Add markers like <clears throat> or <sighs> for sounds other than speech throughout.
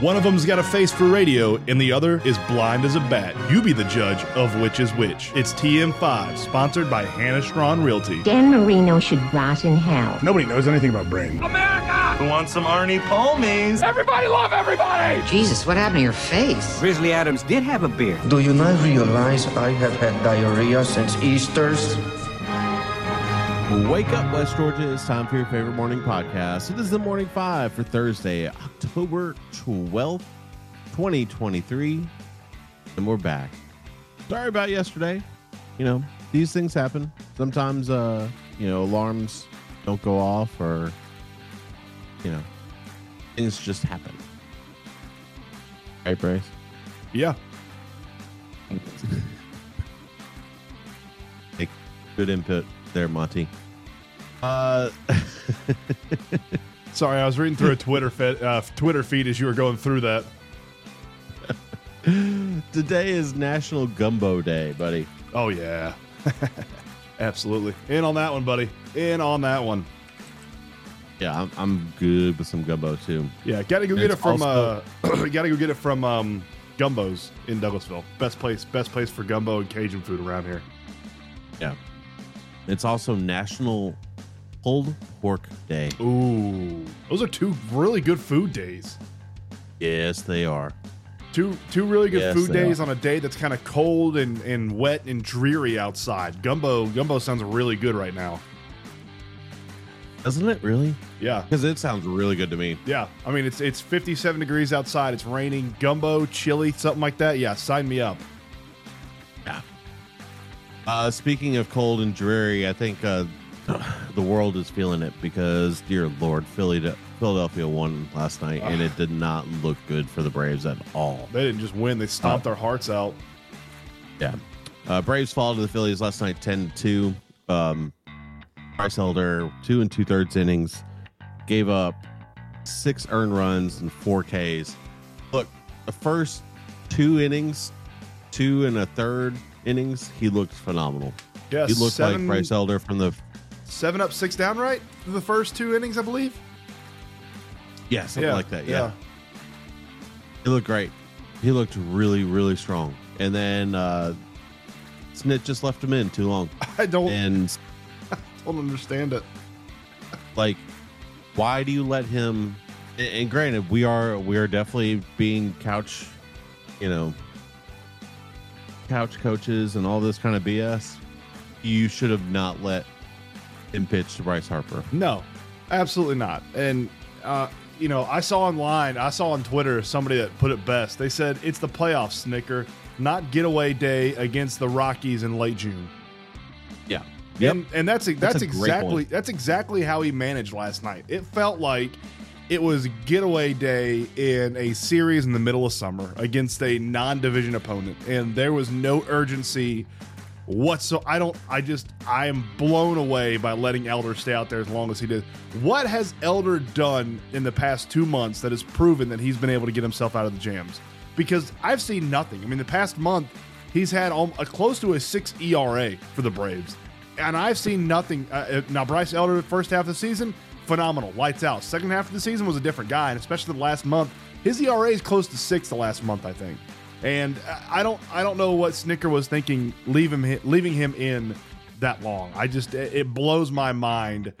One of them's got a face for radio, and the other is blind as a bat. You be the judge of which is which. It's TM5, sponsored by Hannah Strawn Realty. Dan Marino should rot in hell. Nobody knows anything about brain. America! Who wants some Arnie Palmies? Everybody love everybody! Jesus, what happened to your face? Grizzly Adams did have a beard. Do you not realize I have had diarrhea since Easter's? Wake up, West Georgia. It's time for your favorite morning podcast. It is the Morning Five for Thursday, October 12th, 2023. And we're back. Sorry about yesterday. You know, these things happen. Sometimes, uh, you know, alarms don't go off or, you know, things just happen. Right, Bryce? Yeah. Hey, good input there, Monty. Uh, <laughs> Sorry, I was reading through a Twitter feed, uh, Twitter feed as you were going through that. today is National Gumbo Day, buddy. Oh, yeah. <laughs> Absolutely. In on that one, buddy. In on that one. Yeah, I'm, I'm good with some gumbo too. Yeah, gotta go get it from also- uh <clears throat> gotta go get it from um Gumbo's in Douglasville. Best place best place for gumbo and Cajun food around here. Yeah. It's also National Pulled Pork Day. Ooh. Those are two really good food days. Yes, they are. Two two really good Yes, food days are. on a day that's kind of cold and, and wet and dreary outside. Gumbo gumbo sounds really good right now. Doesn't it really? Yeah. Because it sounds really good to me. Yeah. I mean it's it's 57 degrees outside, it's raining, gumbo, chili, something like that. Yeah, sign me up. Yeah. Uh, speaking of cold and dreary, I think uh, the world is feeling it because, dear Lord, Philly, Philadelphia won last night, and it did not look good for the Braves at all. They didn't just win, they stomped their hearts out. Yeah. Uh, Braves fall to the Phillies last night 10 2. Um, Bryce Elder, two and two thirds innings, gave up six earned runs and four Ks. Look, the first two innings, two and a third innings, he looked phenomenal. Yeah, he looked seven- like Bryce Elder from the Seven up, six down, right? The first two innings, I believe. yeah something Yeah, like that. Yeah. yeah. he looked great. He looked really really strong. And then uh, Snit just left him in too long, <laughs> I don't, and I <laughs> don't understand it. like why do you let him and- and granted we are we are definitely being couch you know couch coaches and all this kind of bs you should have not let him pitch to bryce harper No, absolutely not. And uh, you know, I saw online, I saw on Twitter somebody that put it best. They said it's the playoff Snitker, not getaway day against the Rockies in late June. yeah And, and that's that's, That's exactly that's exactly how he managed last night. It felt like it was getaway day in a series in the middle of summer against a non-division opponent, and there was no urgency whatso I don't I just I am blown away by letting Elder stay out there as long as he did. What has Elder done in the past 2 months that has proven that he's been able to get himself out of the jams? Because I've seen nothing. I mean the past month he's had a close to a 6 ERA for the Braves. And I've seen nothing. Uh, uh, now Bryce Elder first half of the season phenomenal, lights out. Second half of the season was a different guy, and especially the last month, his ERA is close to 6 the last month, I think. And I don't I don't know what Snitker was thinking leaving him leaving him in that long. I just it blows my mind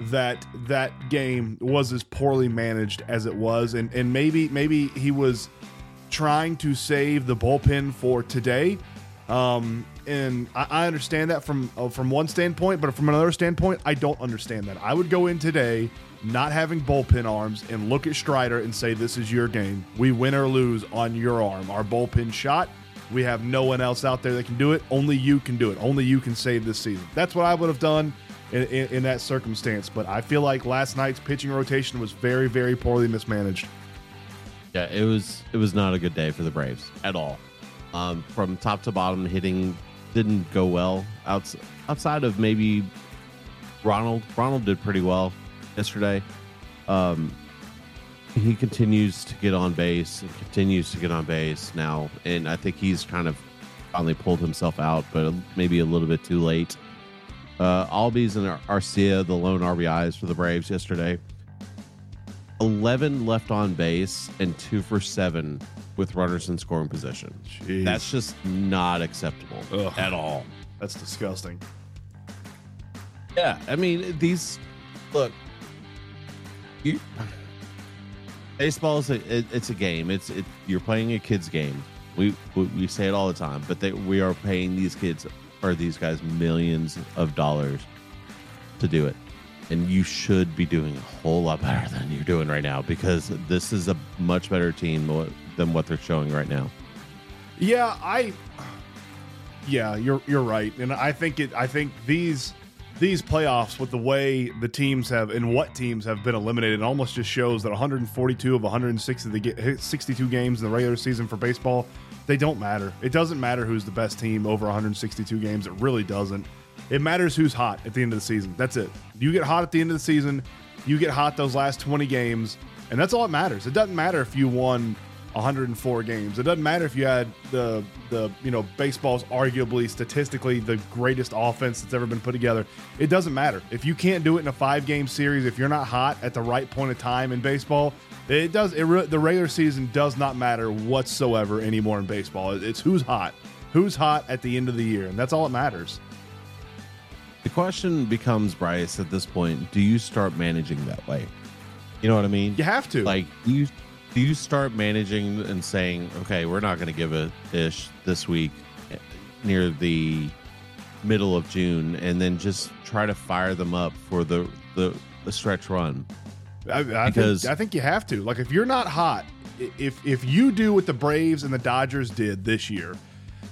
that that game was as poorly managed as it was and and maybe maybe he was trying to save the bullpen for today. Um, and I, I understand that from uh, from one standpoint, but from another standpoint, I don't understand that. I would go in today not having bullpen arms and look at Strider and say, "This is your game. We win or lose on your arm. Our bullpen shot. We have no one else out there that can do it. Only you can do it. Only you can save this season." That's what I would have done in, in, in that circumstance. But I feel like last night's pitching rotation was very, very poorly mismanaged. Yeah, it was it was not a good day for the Braves at all. Um, from top to bottom, hitting didn't go well. Outs- outside of maybe Ronald, Ronald did pretty well yesterday. Um, he continues to get on base and continues to get on base now, and I think he's kind of finally pulled himself out, but maybe a little bit too late. Uh, Albies and Arcia, the lone RBIs for the Braves yesterday. 11 left on base and two for seven with runners in scoring position. Jeez. That's just not acceptable Ugh. at all. That's disgusting. Yeah, I mean these. Look, you, baseball is a, it, it's a game. It's it, you're playing a kid's game. We, we we say it all the time, but they, we are paying these kids or these guys millions of dollars to do it, and you should be doing a whole lot better than you're doing right now because this is a much better team than what- than what they're showing right now. Yeah, I. Yeah, you're you're right, and I think it. I think these these playoffs with the way the teams have and what teams have been eliminated almost just shows that 142 of 160 the 62 games in the regular season for baseball they don't matter. It doesn't matter who's the best team over 162 games. It really doesn't. It matters who's hot at the end of the season. That's it. You get hot at the end of the season. You get hot those last 20 games, and that's all that matters. It doesn't matter if you won 104 games. It doesn't matter if you had the the you know baseball's arguably statistically the greatest offense that's ever been put together. It doesn't matter if you can't do it in a five game series. If you're not hot at the right point of time in baseball, it does. It re- the regular season does not matter whatsoever anymore in baseball. It's who's hot, who's hot at the end of the year, and that's all that matters. The question becomes, Bryce, at this point, do you start managing that way? You know what I mean? You have to. Like, do you do you start managing and saying, okay, we're not going to give a ish this week near the middle of June, and then just try to fire them up for the the, the stretch run? I, I Because- think, I think you have to. Like, if you're not hot, if if you do what the Braves and the Dodgers did this year,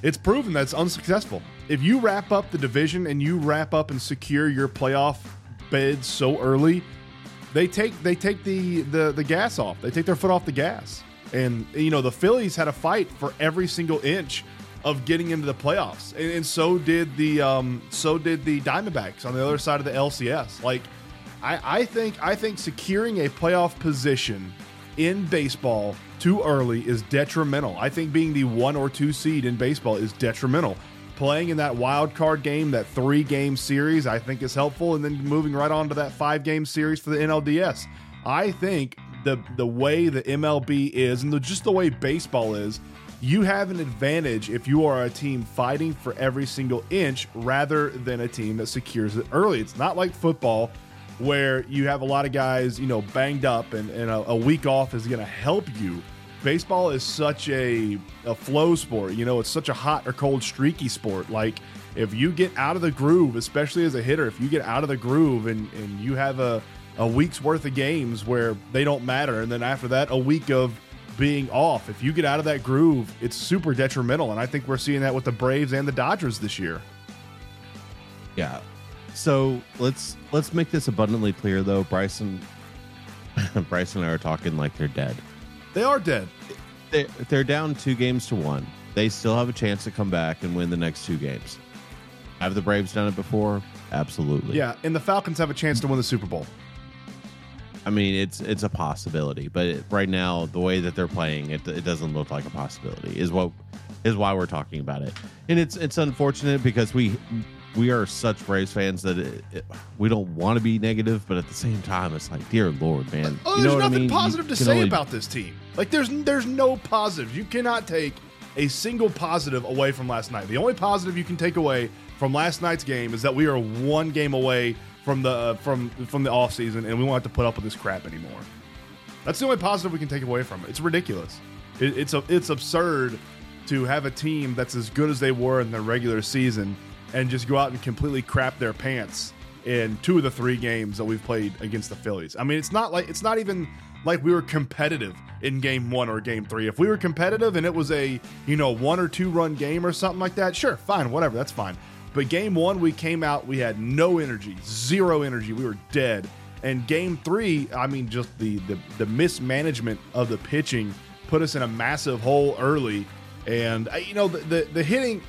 it's proven that it's unsuccessful. If you wrap up the division and you wrap up and secure your playoff bid so early, they take they take the the the gas off. They take their foot off the gas. And you know the Phillies had a fight for every single inch of getting into the playoffs, and, and so did the um, so did the Diamondbacks on the other side of the LCS. Like, I, I think I think securing a playoff position in baseball too early is detrimental. I think being the one or two seed in baseball is detrimental. Playing in that wild card game, that three game series, I think is helpful, and then moving right on to that five game series for the NLDS. I think the the way the MLB is, and the, just the way baseball is, you have an advantage if you are a team fighting for every single inch rather than a team that secures it early. It's not like football where you have a lot of guys, you know, banged up and, and a, a week off is going to help you. Baseball is such a, a flow sport. You know, it's such a hot or cold, streaky sport. Like, if you get out of the groove, especially as a hitter, if you get out of the groove and, and you have a, a week's worth of games where they don't matter, and then after that, a week of being off, if you get out of that groove, it's super detrimental. And I think we're seeing that with the Braves and the Dodgers this year. Yeah. So let's let's make this abundantly clear, though. Bryson, <laughs> Bryson and I are talking like they're dead. They are dead. They, they're down two games to one. They still have a chance to come back and win the next two games. Have the Braves done it before? Absolutely. Yeah, and the Falcons have a chance to win the Super Bowl. I mean, it's it's a possibility, but right now, the way that they're playing, it, it doesn't look like a possibility. Is what is why we're talking about it, and it's it's unfortunate because we we are such Braves fans that it, it, we don't want to be negative, but at the same time, it's like, dear Lord, man, Oh, you there's know what I nothing mean? You positive to say only- about this team. Like there's there's no positives. You cannot take a single positive away from last night. The only positive you can take away from last night's game is that we are one game away from the uh, from from the off season, and we won't have to put up with this crap anymore. That's the only positive we can take away from it. It's ridiculous. It, it's a, it's absurd to have a team that's as good as they were in the regular season and just go out and completely crap their pants in two of the three games that we've played against the Phillies. I mean, it's not like it's not even like we were competitive in game one or game three. If we were competitive and it was a you know one or two run game or something like that, sure, fine, whatever, that's fine. But game one, we came out, we had no energy, zero energy, we were dead. And game three, I mean, just the the, the mismanagement of the pitching put us in a massive hole early. And uh, you know, the the, the hitting,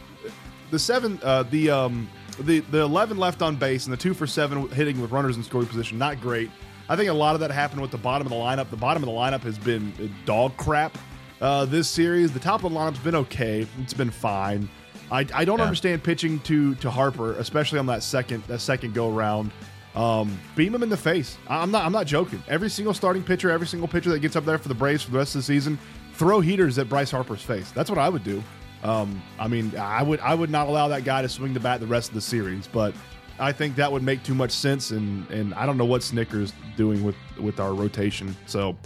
the seven, uh, the um, the the eleven left on base and the two for seven hitting with runners in scoring position, not great. I think a lot of that happened with the bottom of the lineup. The bottom of the lineup has been dog crap uh, this series. The top of the lineup's been okay. It's been fine. I, I don't Yeah. understand pitching to to Harper, especially on that second that second go around. Um, beam him in the face. I'm not. I'm not joking. Every single starting pitcher, every single pitcher that gets up there for the Braves for the rest of the season, throw heaters at Bryce Harper's face. That's what I would do. Um, I mean, I would. I would not allow that guy to swing the bat the rest of the series, but I think that would make too much sense. And and I don't know what Snitker's doing with with our rotation. So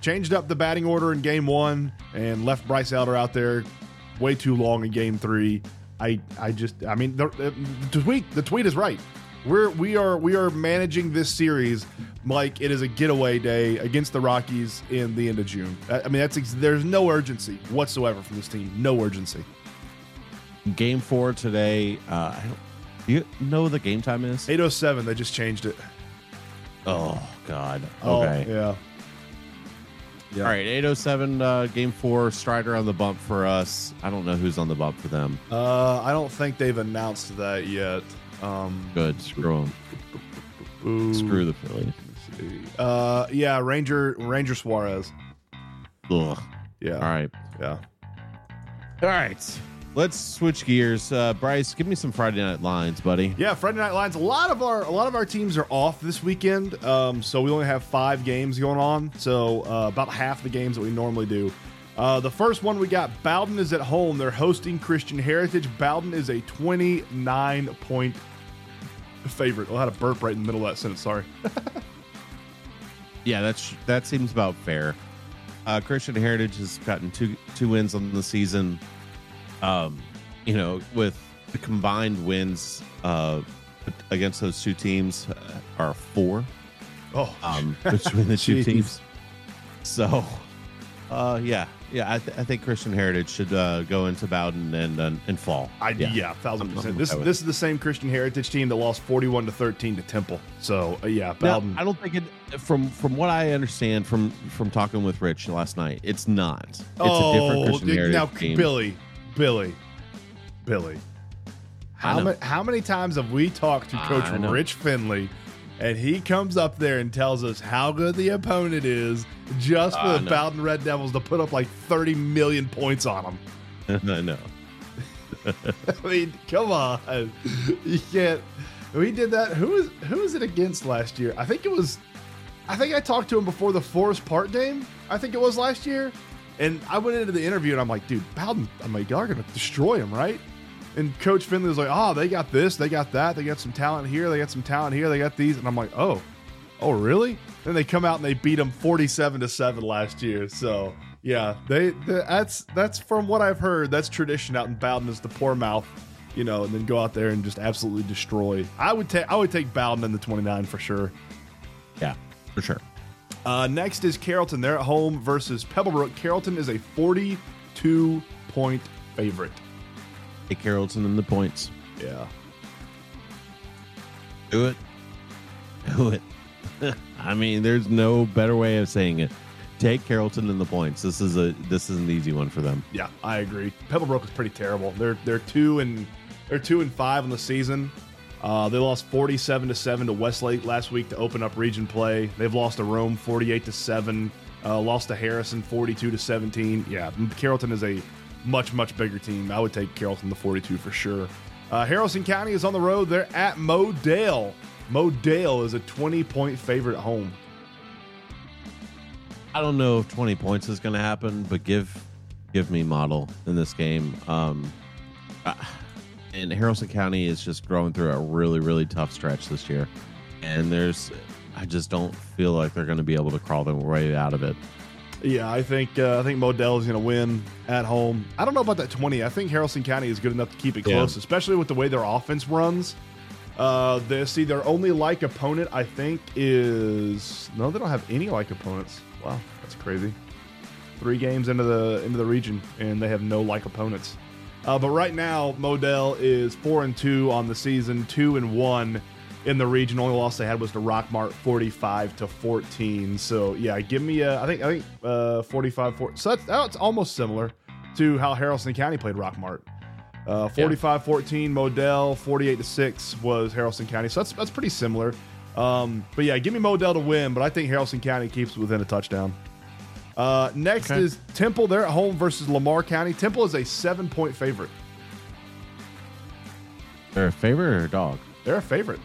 changed up the batting order in Game One and left Bryce Elder out there way too long in Game Three. I I just I mean the, the tweet the tweet is right. We're we are we are managing this series like it is a getaway day against the Rockies in the end of June. I I mean that's there's no urgency whatsoever from this team. No urgency. Game four today. Uh, I don't. Do you know what the game time is? 807 they just changed it. Oh God. Oh, Okay. yeah. All right. Eight oh seven. Uh, game four. Strider on the bump for us. I don't know who's on the bump for them. Uh, I don't think they've announced that yet. Um, Good. Screw them. ooh, Screw the Phillies. Uh, yeah, Ranger Ranger Suarez. Ugh. Yeah, All right. yeah. All right. Let's switch gears. Uh, Bryce, give me some Friday night lines, buddy. Yeah, Friday night lines. A lot of our a lot of our teams are off this weekend, um, so we only have five games going on. So uh, about half the games that we normally do. Uh, the first one we got Bowdon is at home. They're hosting Christian Heritage. Bowdon is a 29 point favorite. Oh, I had a burp right in the middle of that sentence. Sorry. <laughs> Yeah, that's that seems about fair. Uh, Christian Heritage has gotten two two wins on the season. Um, you know, with the combined wins uh, against those two teams uh, are four Oh, um, <laughs> between the two teams. So, uh, yeah, yeah, I, th- I think Christian Heritage should uh, go into Bowdon and and, and fall. I, yeah, thousand I'm- percent. This this is the same Christian Heritage team that lost 41 to 13 to Temple. So uh, yeah, Now, Bowdon. I don't think it. From from what I understand from from talking with Rich last night, it's not. It's a different Christian Heritage now team. Billy, Billy, Billy. How many how many times have we talked to Coach Rich Finley, and he comes up there and tells us how good the opponent is just for I the know. Bowdon Red Devils to put up like 30 million points on them. <laughs> I know. <laughs> I mean, come on, you can't. We did that. Who was who was it against last year? I think it was. I think I talked to him before the Forest Park game. I think it was last year, and I went into the interview and I'm like, dude, Bowdon. I'm like, y'all are gonna destroy him, right? And Coach Finley was like, oh, they got this, they got that, they got some talent here, they got some talent here, they got these, and I'm like, oh, oh, really? Then they come out and they beat them 47 to seven last year. So yeah, they the, that's that's from what I've heard. That's tradition out in Bowdon is the poor mouth, you know, and then go out there and just absolutely destroy. I would take I would take Bowdon in the 29 for sure. Yeah, for sure. Uh, next is Carrollton. They're at home versus Pebblebrook. Carrollton is a 42 point favorite. Hey, Carrollton and the points. Yeah. Do it. Do it. <laughs> I mean, there's no better way of saying it. Take Carrollton and the points. This is a this is an easy one for them. Yeah, I agree. Pebblebrook is pretty terrible. They're they're two and they're two and five on the season. Uh, they lost forty-seven to seven to Westlake last week to open up region play. They've lost to Rome forty-eight to seven. Uh, lost to Harrison forty-two to seventeen. Yeah, Carrollton is a much much bigger team. I would take Carrollton the forty-two for sure. Uh, Haralson County is on the road. They're at Model. Model is a twenty-point favorite at home. I don't know if 20 points is going to happen, but give give me Model in this game. Um, uh, and Haralson County is just growing through a really really tough stretch this year, and there's I just don't feel like they're going to be able to crawl their way out of it. Yeah, I think uh, I think Model is going to win at home. I don't know about that twenty. I think Haralson County is good enough to keep it Yeah. close, especially with the way their offense runs. Uh, they see their only like opponent. I think is no, they don't have any like opponents. Wow, that's crazy. Three games into the into the region, and they have no like opponents. Uh, but right now, Model is four and two on the season, two and one in the region. Only loss they had was to Rockmart, forty-five to fourteen. So yeah, give me a. I think I think uh, 45 4 So that's, that's almost similar to how Haralson County played Rockmart. Uh, 45-14 Model, 48 to six was Haralson County. So that's that's pretty similar. Um, but yeah, give me Model to win, but I think Haralson County keeps within a touchdown. Uh, next Okay. is Temple. They're at home versus Lamar County. Temple is a seven point favorite. They're a favorite or a dog? They're a favorite.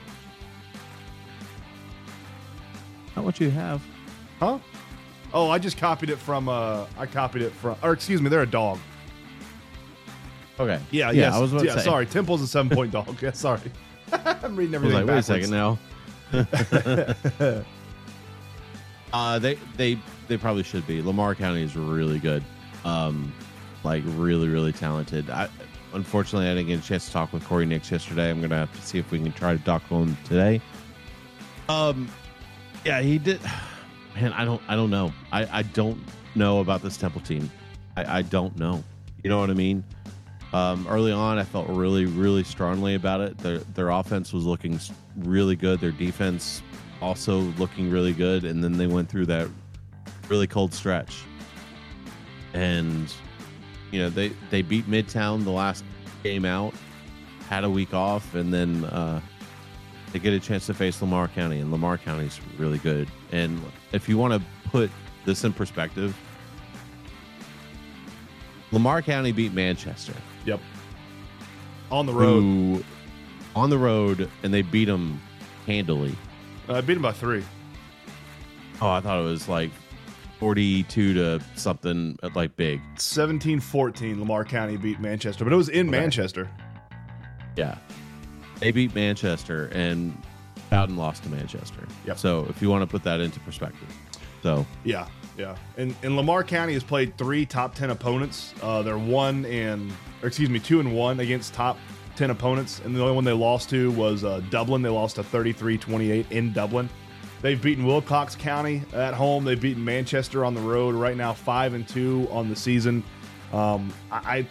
Not what you have. Huh? Oh, I just copied it from. Uh, I copied it from. Or excuse me, they're a dog. Okay. Yeah, yeah. yes, I was yeah. Sorry, Temple's a seven point dog. <laughs> Yeah, sorry. <laughs> I'm reading I was everything. like, wait a second now. <laughs> uh, they they they probably should be. Lamar County is really good, um, like really really talented. I unfortunately I didn't get a chance to talk with Corey Nix yesterday. I'm gonna have to see if we can try to talk to him today. Um, yeah, he did. <sighs> Man, I don't I don't know. I I don't know about this Temple team. I I don't know. You know what I mean? Um, early on, I felt really, really strongly about it. Their their offense was looking really good. Their defense also looking really good, and then they went through that really cold stretch. And you know they they beat Midtown the last game out, had a week off, and then uh, they get a chance to face Lamar County, and Lamar County's really good. And if you want to put this in perspective, Lamar County beat Manchester Yep. On the road, who on the road and they beat them handily. Uh, I beat him by three. Oh, I thought it was like 42 to something uh, like big. 17-14, Lamar County beat Manchester, but it was in Okay. Manchester. Yeah. They beat Manchester and Bowdon lost to Manchester. Yep. So if you want to put that into perspective. So Yeah, yeah. And, and Lamar County has played three top ten opponents. Uh, they're one and, or excuse me, two and one against top ten opponents, and the only one they lost to was uh, Dublin. They lost to 33-28 in Dublin. They've beaten Wilcox County at home. They've beaten Manchester on the road. Right now, five and two on the season. Um, I,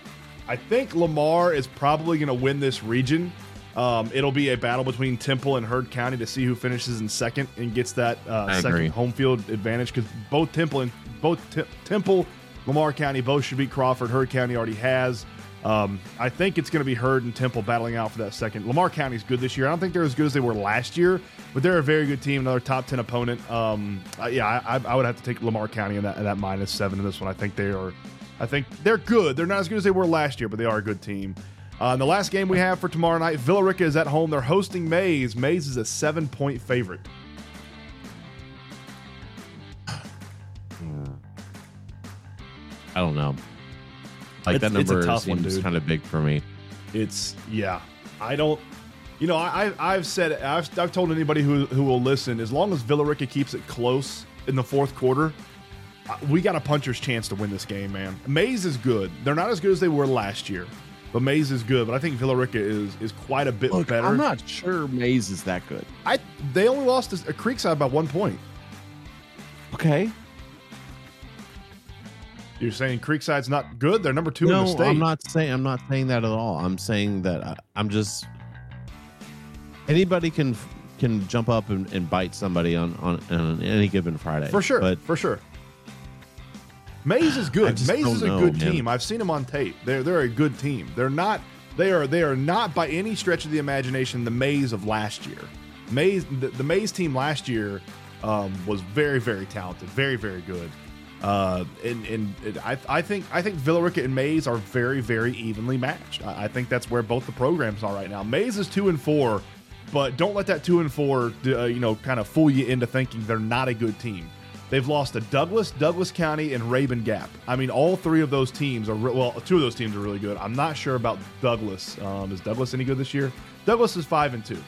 I think Lamar is probably going to win this region. Um, it'll be a battle between Temple and Heard County to see who finishes in second and gets that uh, second agree. home field advantage because both Temple and both Tem- Temple, Lamar County both should beat Crawford. Heard County already has. Um, I think it's going to be Heard and Temple battling out for that second. Lamar County's good this year. I don't think they're as good as they were last year, but they're a very good team. Another top ten opponent. Um, yeah, I, I- would have to take Lamar County in that, in that minus seven in this one. I think they are. I think they're good. They're not as good as they were last year, but they are a good team. Uh, the last game we have for tomorrow night, Villarica is at home. They're hosting Mays. Mays is a seven point favorite. I don't know. Like It's- that it's a number tough one, seems kind of big for me. It's yeah. I don't. You know, I, I I've said I've, I've told anybody who who will listen. As long as Villarica keeps it close in the fourth quarter, uh, we got a puncher's chance to win this game, man. Mays is good. They're not as good as they were last year, but Mays is good. But I think Villarica is is quite a bit Look, better. I'm not sure Mays is that good. I they only lost to a Creekside by one point. Okay. You're saying Creekside's not good? They're number two in the state. I'm not saying I'm not saying that at all. I'm saying that I, I'm just anybody can can jump up and, and bite somebody on, on on any given Friday For sure, But for sure. Mays is good. Mays is a know, good man. team. I've seen them on tape. They're they're a good team. They're not they are they are not by any stretch of the imagination the Mays of last year. Mays the, the Mays team last year um, was very very talented, very very good. Uh, and and it, I I think I think Villarica and Mays are very very evenly matched. I, I think that's where both the programs are right now. Mays is two and four, but don't let that two and four uh, you know kind of fool you into thinking they're not a good team. They've lost to Douglas, Douglas County, and Rabun Gap. I mean, all three of those teams are re- well. Two of those teams are really good. I'm not sure about Douglas. Um, is Douglas any good this year? Douglas is five and two.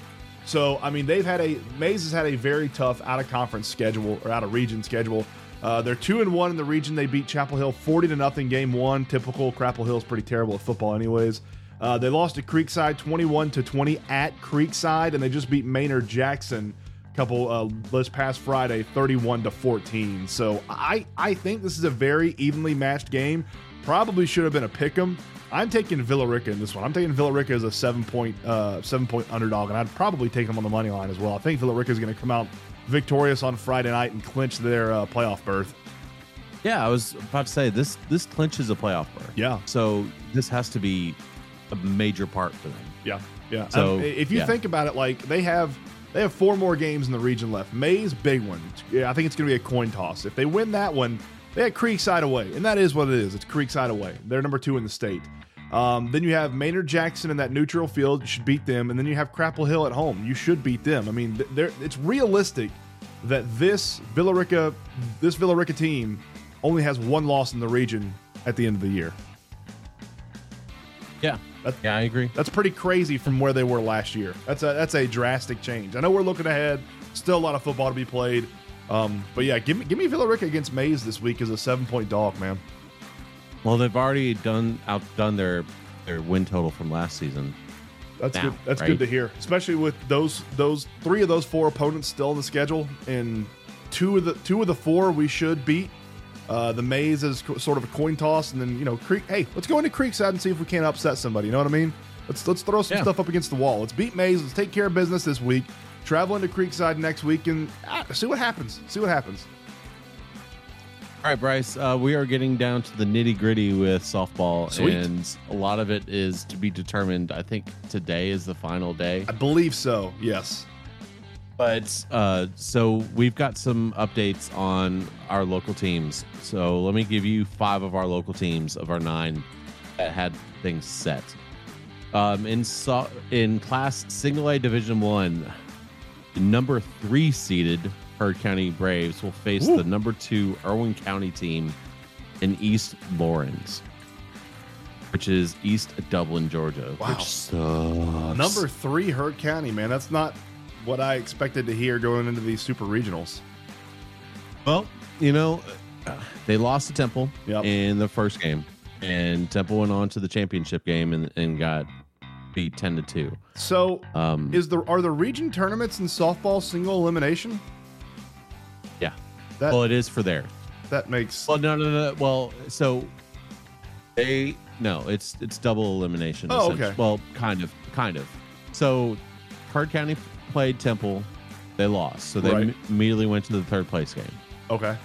So I mean, they've had a Mays has had a very tough out of conference schedule or out of region schedule. Uh, they're two and one in the region. They beat Chapel Hill forty to nothing game one. Typical Chapel Hill's pretty terrible at football, anyways. Uh, they lost to Creekside twenty one to twenty at Creekside, and they just beat Maynard Jackson a couple uh, this past Friday, thirty one to fourteen. So I I think this is a very evenly matched game. Probably should have been a pick 'em. I'm taking Villarica in this one. I'm taking Villarica as a seven point uh, seven point underdog, and I'd probably take them on the money line as well. I think Villarica is going to come out victorious on Friday night and clinch their uh, playoff berth. yeah, I was about to say this this clinches a playoff berth. Yeah. So this has to be a major part for them. Yeah, yeah. So, Um, if you yeah. think about it, like they have they have four more games in the region left. Mays big one. Yeah, I think it's going to be a coin toss. If they win that one, they had Creekside away, and that is what it is. It's Creekside away. They're number two in the state. Um, then you have Maynard Jackson in that neutral field. You should beat them, and then you have Crapple Hill at home. You should beat them. I mean, it's realistic that this Villarica this Villarica team only has one loss in the region at the end of the year. Yeah, That- yeah, I agree. That's pretty crazy from where they were last year. That's a that's a drastic change. I know we're looking ahead. Still a lot of football to be played. Um, but yeah, give me give me Villarica against Mays this week as a seven point dog, man. Well, they've already done outdone their their win total from last season. That's Now, good. That's right? good to hear, especially with those those three of those four opponents still on the schedule, and two of the two of the four we should beat. Uh, the Mays is co- sort of a coin toss, and then you know, Creek. Hey, let's go into Creekside and see if we can't upset somebody. You know what I mean? Let's let's throw some Yeah. stuff up against the wall. Let's beat Mays. Let's take care of business this week. Travel into Creekside next week and ah, see what happens. See what happens. All right, Bryce, uh, we are getting down to the nitty gritty with softball, Sweet. and a lot of it is to be determined. I think today is the final day. I believe so. Yes. But uh, so we've got some updates on our local teams. So let me give you five of our local teams of our nine that had things set. Um, in so- in Class Single A Division One, number three seeded Heard County Braves will face Ooh. the number two Irwin County team in East Laurens, which is East Dublin, Georgia. Wow. Which sucks. Number three, Heard County. Man, that's not what I expected to hear going into these super regionals. Well, you know, they lost to Temple Yep. in the first game, and Temple went on to the championship game and, and got beat ten to two. So, Um, is there are the region tournaments in softball single elimination? That well, it is for there. that makes Well, no, no, no. Well, so they no, it's it's double elimination. Oh, okay. Well, kind of, kind of. So, Heard County played Temple, they lost, so they Right. im- immediately went to the third place game. okay.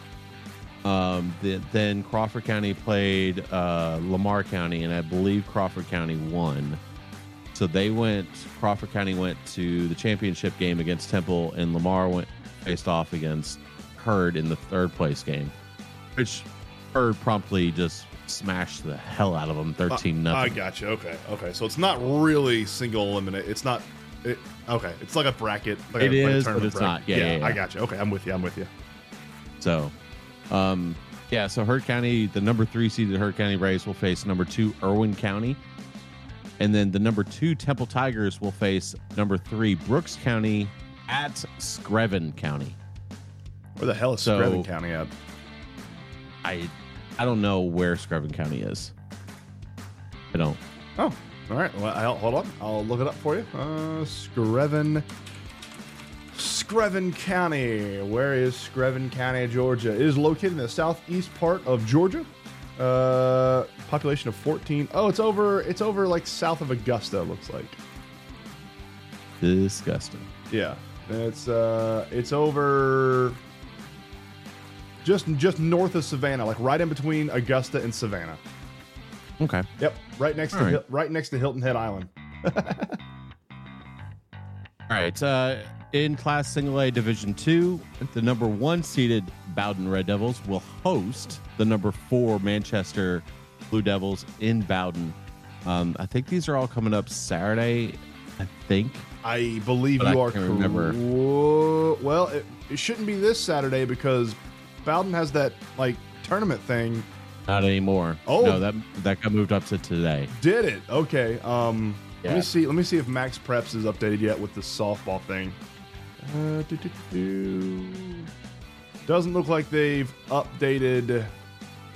Um, the, then Crawford County played uh, Lamar County, and I believe Crawford County won. So they went. Crawford County went to the championship game against Temple, and Lamar went faced off against Heard in the third place game, which Heard promptly just smashed the hell out of them, thirteen nothing. I got you. Okay, okay. So it's not really single eliminate. It's not. It, okay, it's like a bracket. Like It a, like a but it's not. Yeah, yeah, yeah. I got you. Okay, I'm with you. I'm with you. So, um, yeah, so Heard County, the number three seeded Heard County Braves will face number two Irwin County. And then the number two Temple Tigers will face number three Brooks County at Screven County. Where the hell is So- Screven County at? I I don't know where Screven County is. I don't. Oh, all right. Well, I'll, hold on. I'll look it up for you. Uh, Screven. Screven County. Where is Screven County, Georgia? It is located in the southeast part of Georgia. Uh, population of 14. Oh, it's over. It's over like south of Augusta. it Looks like. Disgusting. Yeah, it's uh, it's over. Just just north of Savannah, like right in between Augusta and Savannah. Okay. Yep, right next to All right. Hil- right next to Hilton Head Island. <laughs> All right. Uh, in Class Single A Division Two, the number one seeded Bowdon Red Devils will host the number four Manchester Blue Devils in Bowdon. Um, I think these are all coming up Saturday. I think. I believe But you I are correct. remember. Well, it, it shouldn't be this Saturday because Bowdon has that like tournament thing. Not anymore. Oh. no, that that got moved up to today. Did it? Okay. Um, let me see. Let me see if MaxPreps is updated yet with the softball thing. Uh, do, do, do. Doesn't look like they've updated.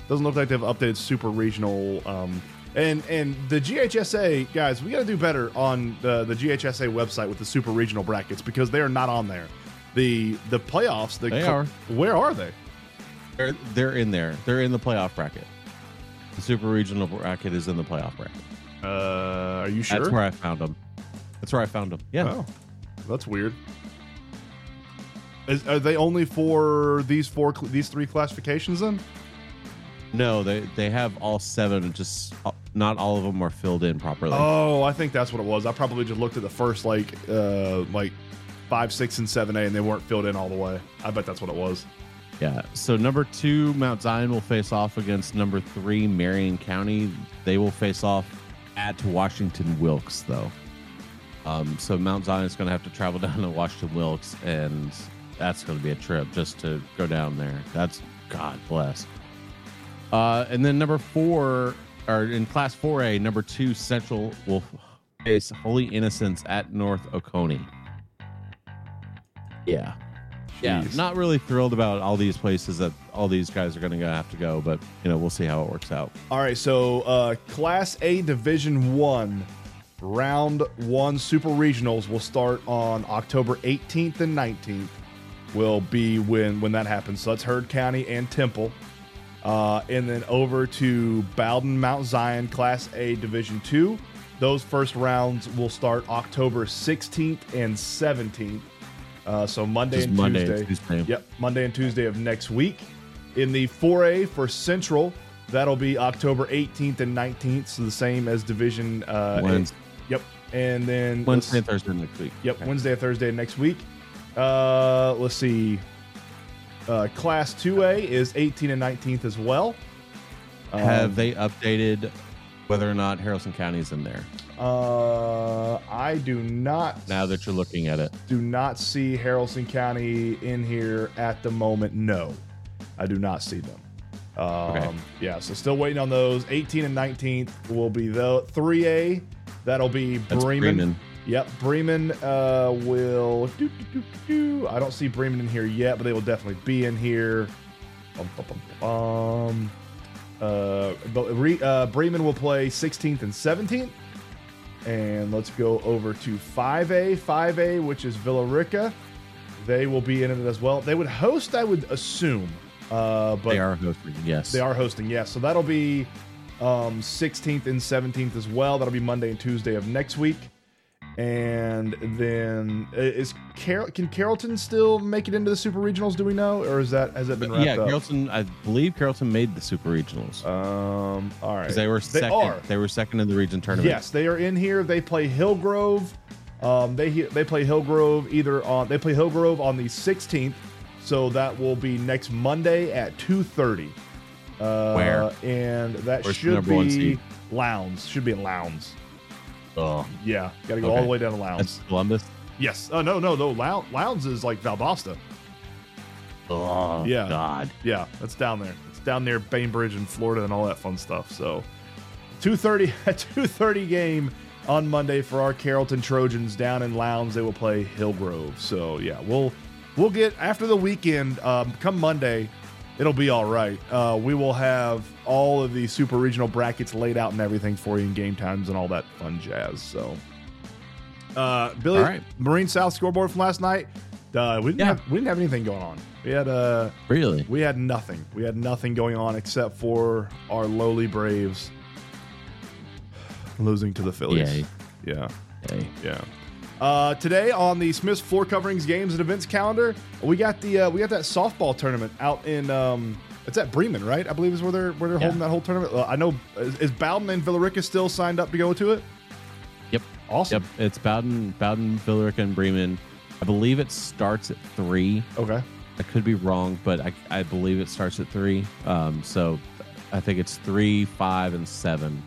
Doesn't look like they've updated super regional. Um, and and the GHSA guys, we got to do better on the the GHSA website with the super regional brackets because they are not on there. The the playoffs. The They are. Where are they? They're they're in there. They're in the playoff bracket. The super regional bracket is in the playoff bracket. Uh, are you sure? That's where I found them. That's where I found them. Yeah. Oh, that's weird. Is, are they only for these four, these three classifications then? No, they they have all seven. Just uh, not all of them are filled in properly. Oh, I think that's what it was. I probably just looked at the first like, uh, like five, six, and seven A, and they weren't filled in all the way. I bet that's what it was. Yeah. So number two, Mount Zion will face off against number three, Marion County. They will face off at Washington Wilkes, though. Um, so Mount Zion is going to have to travel <laughs> down to Washington Wilkes and that's going to be a trip just to go down there. That's God bless. Uh, and then number four, or in Class 4A, number two Central will face Holy Innocents at North Oconee. Yeah. Yeah, Jeez. not really thrilled about all these places that all these guys are going to have to go, but you know we'll see how it works out. All right, so uh, Class A Division One, Round One Super Regionals will start on October 18th and 19th. Will be when when that happens. So that's Heard County and Temple, uh, and then over to Bowdon Mount Zion Class A Division Two. Those first rounds will start October 16th and 17th. Uh, so Monday Just and Monday and Tuesday. Tuesday. Yep, Monday and Tuesday of next week. In the 4A for Central, that'll be October 18th and 19th, so the same as Division. Uh, Wednesday, Yep, and then Wednesday and Thursday next week. Yep, Okay. Wednesday and Thursday next week. Uh, let's see. Uh, class 2A is 18 and 19th as well. Have Um, they updated whether or not Haralson County is in there Uh, I do not now that you're looking at it? do not see Haralson County in here at the moment. No, I do not see them. Um, Okay. Yeah, so still waiting on those. 18 and 19th will be the 3A. That'll be That's Bremen. Bremen. Yep, Bremen uh, will. I don't see Bremen in here yet, but they will definitely be in here. Bum, bum, bum, bum. Uh, but re, uh, Bremen will play 16th and 17th. And let's go over to 5A. 5A, which is Villarica. They will be in it as well. They would host, I would assume. Uh, but they are hosting. Yes, they are hosting, yes. So that'll be um, 16th and 17th as well. That'll be Monday and Tuesday of next week. And then is Carol? Can Carrollton still make it into the Super Regionals? Do we know, or is that has it been wrapped yeah. up? Carrollton, I believe Carrollton made the Super Regionals Um. All right. they were They second. are. They were second in the region tournament. Yes, they are in here. They play Hillgrove. Um, they they play Hillgrove either on they play Hillgrove on the 16th, so that will be next Monday at 2:30. Uh, Where? And that Where's should be? Lowndes. Should be in Lowndes. Oh, Yeah, got to go all the way down to Lowndes. that's Columbus. Yes. Oh no no no. Lou- Lowndes is like Valdosta. Oh, Yeah. God. Yeah, that's down there. It's down near Bainbridge in Florida and all that fun stuff. So, two thirty <laughs> a two thirty game on Monday for our Carrollton Trojans down in Lowndes. They will play Hillgrove. So yeah, we'll we'll get after the weekend. Um, come Monday, it'll be all right. Uh, we will have all of the super regional brackets laid out and everything for you in game times and all that fun jazz. So. Uh, Billy, right. Marine South scoreboard from last night. Uh, we didn't Yeah. have we didn't have anything going on. We had uh Really? we had nothing. We had nothing going on except for our lowly Braves losing to the Phillies. Yay. Yeah, Hey. yeah. Uh, today on the Smith's floor coverings games and events calendar, we got the uh, we got that softball tournament out in um, it's at Bremen, right? I believe is where they're where they're Yeah. holding that whole tournament. Uh, I know is, is Bowdon and Villarica still signed up to go to it? Yep. Awesome. Yep. It's Bowdon, Bowdon, Villarica, and Bremen. I believe it starts at three. Okay. I could be wrong, but I, I believe it starts at three. Um, so I think it's three, five, and seven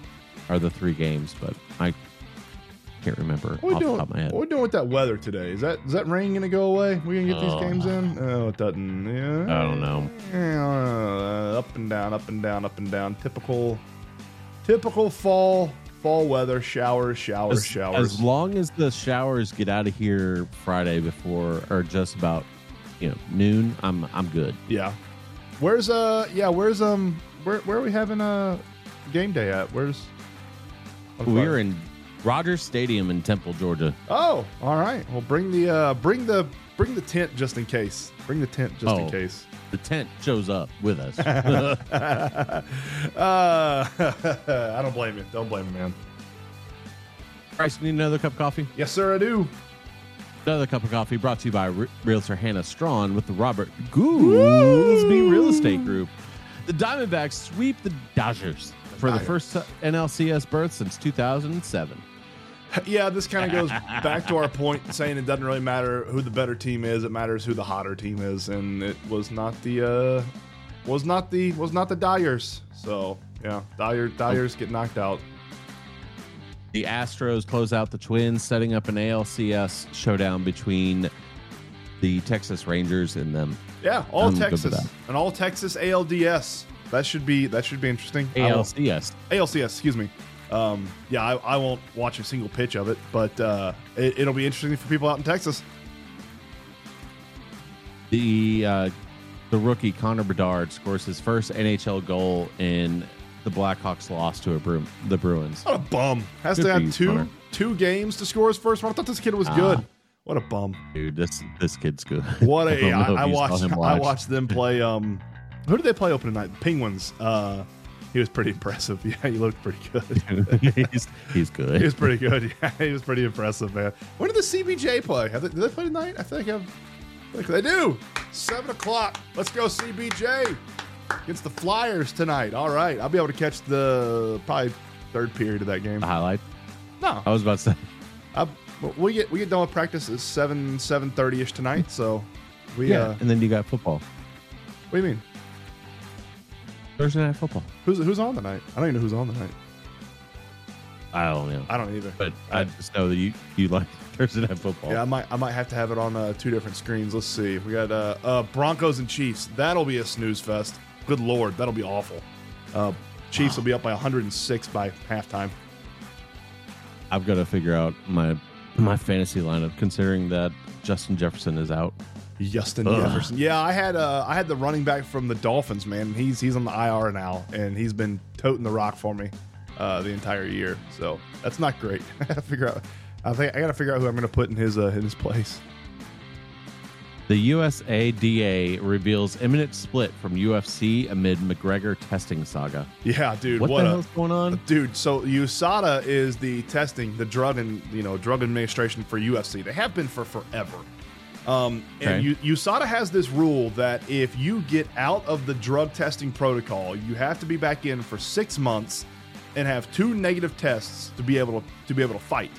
are the three games, but I can't remember What are, off the doing, top of my head. what are we doing with that weather today? Is that is that rain gonna go away? We gonna get these Oh. games in? Oh, it doesn't. Yeah. I don't know. Yeah, up and down, up and down, up and down. Typical, typical fall fall weather. Showers, showers, As, showers. as long as the showers get out of here Friday before or just about you know noon, I'm I'm good. yeah. Where's uh yeah? Where's um where where are we having a game day at? Where's We're in Rogers Stadium in Temple, Georgia. Oh, all right. Well, bring the uh bring the bring the tent just in case. Bring the tent just in Oh. case. The tent shows up with us. <laughs> uh, <laughs> I don't blame you. Don't blame me, man. Bryce, need another cup of coffee? Yes, sir. I do. Another cup of coffee brought to you by Re- Realtor Hannah Strawn with the Robert Goolsby Real Estate Group. The Diamondbacks sweep the Dodgers for the first NLCS berth since 2007. <laughs> Yeah, this kind of goes back to our point saying it doesn't really matter who the better team is; it matters who the hotter team is, and it was not the uh, was not the was not the Dyers. So yeah, Dyer Dyers get knocked out. The Astros close out the Twins, setting up an ALCS showdown between the Texas Rangers and them. Yeah, all I'm Texas, that. an all Texas ALDS. That should be that should be interesting. ALCS. ALCS, excuse me. Um, yeah, I, I won't watch a single pitch of it, but uh, it, it'll be interesting for people out in Texas. The uh, the rookie Connor Bedard scores his first NHL goal in the Blackhawks loss to a Bru- the Bruins. What a bum! Has Good to have two Connor. two games to score his first one. I thought this kid was good. What a bum! Dude, this this kid's good. <laughs> What I a I, I saw watched I watched them play. Um, who did they play opening night? The Penguins. Uh, he was pretty impressive. <laughs> Yeah, he looked pretty good. <laughs> he's, he's good. <laughs> he was pretty good. Yeah, he was pretty impressive, man. When did the CBJ play? They, did they play tonight? I feel like, like they do. Seven o'clock. Let's go CBJ against the Flyers tonight. All right, I'll be able to catch the probably third period of that game. The highlight. No, I was about to say. I, we get we get done with practice at seven seven thirty ish tonight. So we Yeah, uh, and then you got football. what do you mean? Thursday night football. Who's who's on tonight? I don't even know who's on tonight. I don't know, I don't either. but I just know that you you like <laughs> Thursday night football. Yeah, I might I might have to have it on uh, two different screens. Let's see. We got uh, uh, Broncos and Chiefs. That'll be a snooze fest. Good lord, that'll be awful. Uh, Chiefs will be up by 106 by halftime. I've got to figure out my my fantasy lineup, considering that Justin Jefferson is out. Justin Ugh. Jefferson. Yeah, I had uh, I had the running back from the Dolphins. Man, he's he's on the IR now, and he's been toting the rock for me uh, the entire year. So that's not great. <laughs> I gotta figure out. I think I got to figure out who I'm going to put in his uh, in his place. The USADA reveals imminent split from UFC amid McGregor testing saga. Yeah, dude. What, what the a, hell's going on? Dude, so USADA is the testing, the drug and you know drug administration for UFC. They have been for forever. Um, and Okay. U- USADA has this rule that if you get out of the drug testing protocol, you have to be back in for six months and have two negative tests to be able to, to be able to fight.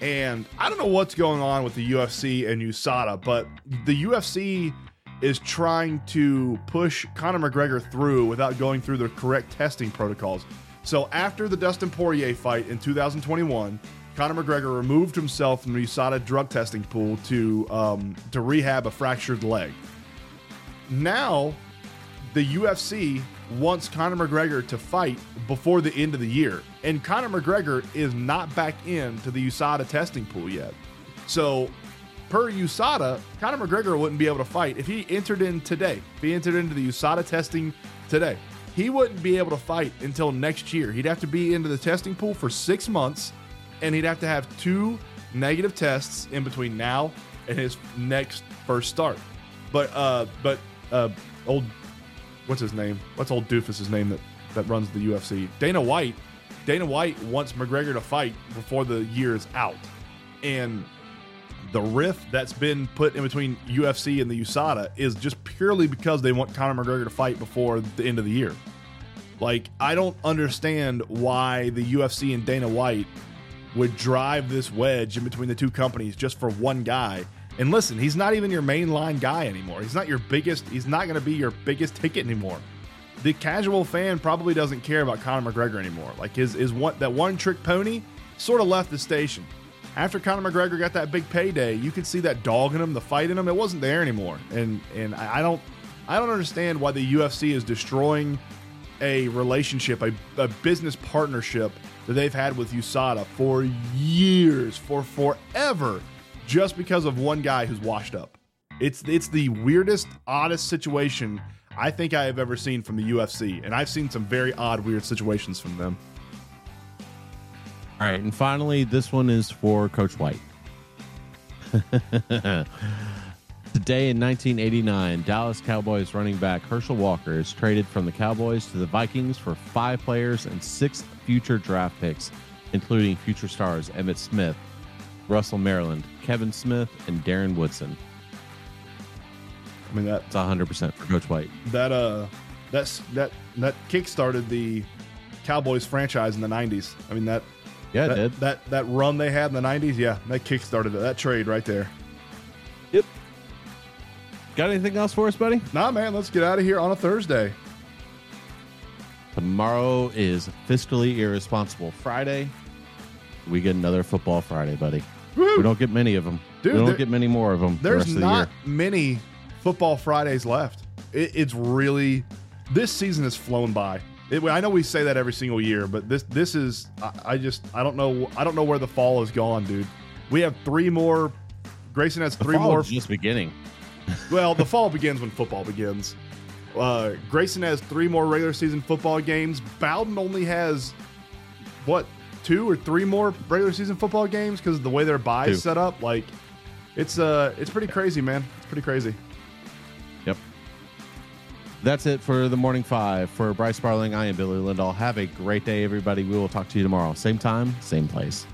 And I don't know what's going on with the UFC and USADA, but the UFC is trying to push Conor McGregor through without going through the correct testing protocols. So after the Dustin Poirier fight in 2021, Conor McGregor removed himself from the USADA drug testing pool to um, to rehab a fractured leg. Now, the UFC wants Conor McGregor to fight before the end of the year, and Conor McGregor is not back into the USADA testing pool yet. So, per USADA, Conor McGregor wouldn't be able to fight if he entered in today. If he entered into the USADA testing today, he wouldn't be able to fight until next year. He'd have to be into the testing pool for six months, and he'd have to have two negative tests in between now and his next first start. But uh, but uh, old what's his name? What's old doofus's name that that runs the UFC? Dana White. Dana White wants McGregor to fight before the year is out, and the rift that's been put in between UFC and the USADA is just purely because they want Conor McGregor to fight before the end of the year. Like, I don't understand why the UFC and Dana White would drive this wedge in between the two companies just for one guy. And listen, he's not even your mainline guy anymore. He's not your biggest, he's not going to be your biggest ticket anymore. The casual fan probably doesn't care about Conor McGregor anymore. Like his is one that one trick pony sort of left the station. After Conor McGregor got that big payday, you could see that dog in him, the fight in him. It wasn't there anymore. And and I don't I don't understand why the UFC is destroying a relationship, a, a business partnership that they've had with USADA for years, for forever, just because of one guy who's washed up. It's it's the weirdest, oddest situation I think I have ever seen from the UFC, and I've seen some very odd, weird situations from them. All right, and finally, this one is for Coach White. <laughs> Today in 1989, Dallas Cowboys running back Herschel Walker is traded from the Cowboys to the Vikings for five players and six future draft picks, including future stars Emmitt Smith, Russell Maryland, Kevin Smith, and Darren Woodson. I mean that's 100% for Coach White. that uh that's that that kickstarted the Cowboys franchise in the '90s. I mean that Yeah, it that, did. that that run they had in the '90s. Yeah, that kickstarted it. That trade right there. Got anything else for us, buddy? Nah, man, let's get out of here on a Thursday. Tomorrow is fiscally irresponsible Friday. We get another football Friday, buddy. We don't get many of them. Dude, we don't there- get many more of them. the There's the not year. many football Fridays left. It, it's really this season has flown by. It, I know we say that every single year, but this this is I, I just I don't know I don't know where the fall has gone, dude. We have three more. Grayson has The three fall more. is just beginning. Well, the fall begins when football begins. Uh, Grayson has three more regular season football games. Bowdon only has what two or three more regular season football games because of the way their buy is set up. Like it's uh it's pretty crazy, man. It's pretty crazy. Yep. That's it for the morning five. For Bryce Sparling, I am Billy Lindahl. Have a great day, everybody. We will talk to you tomorrow. Same time, same place.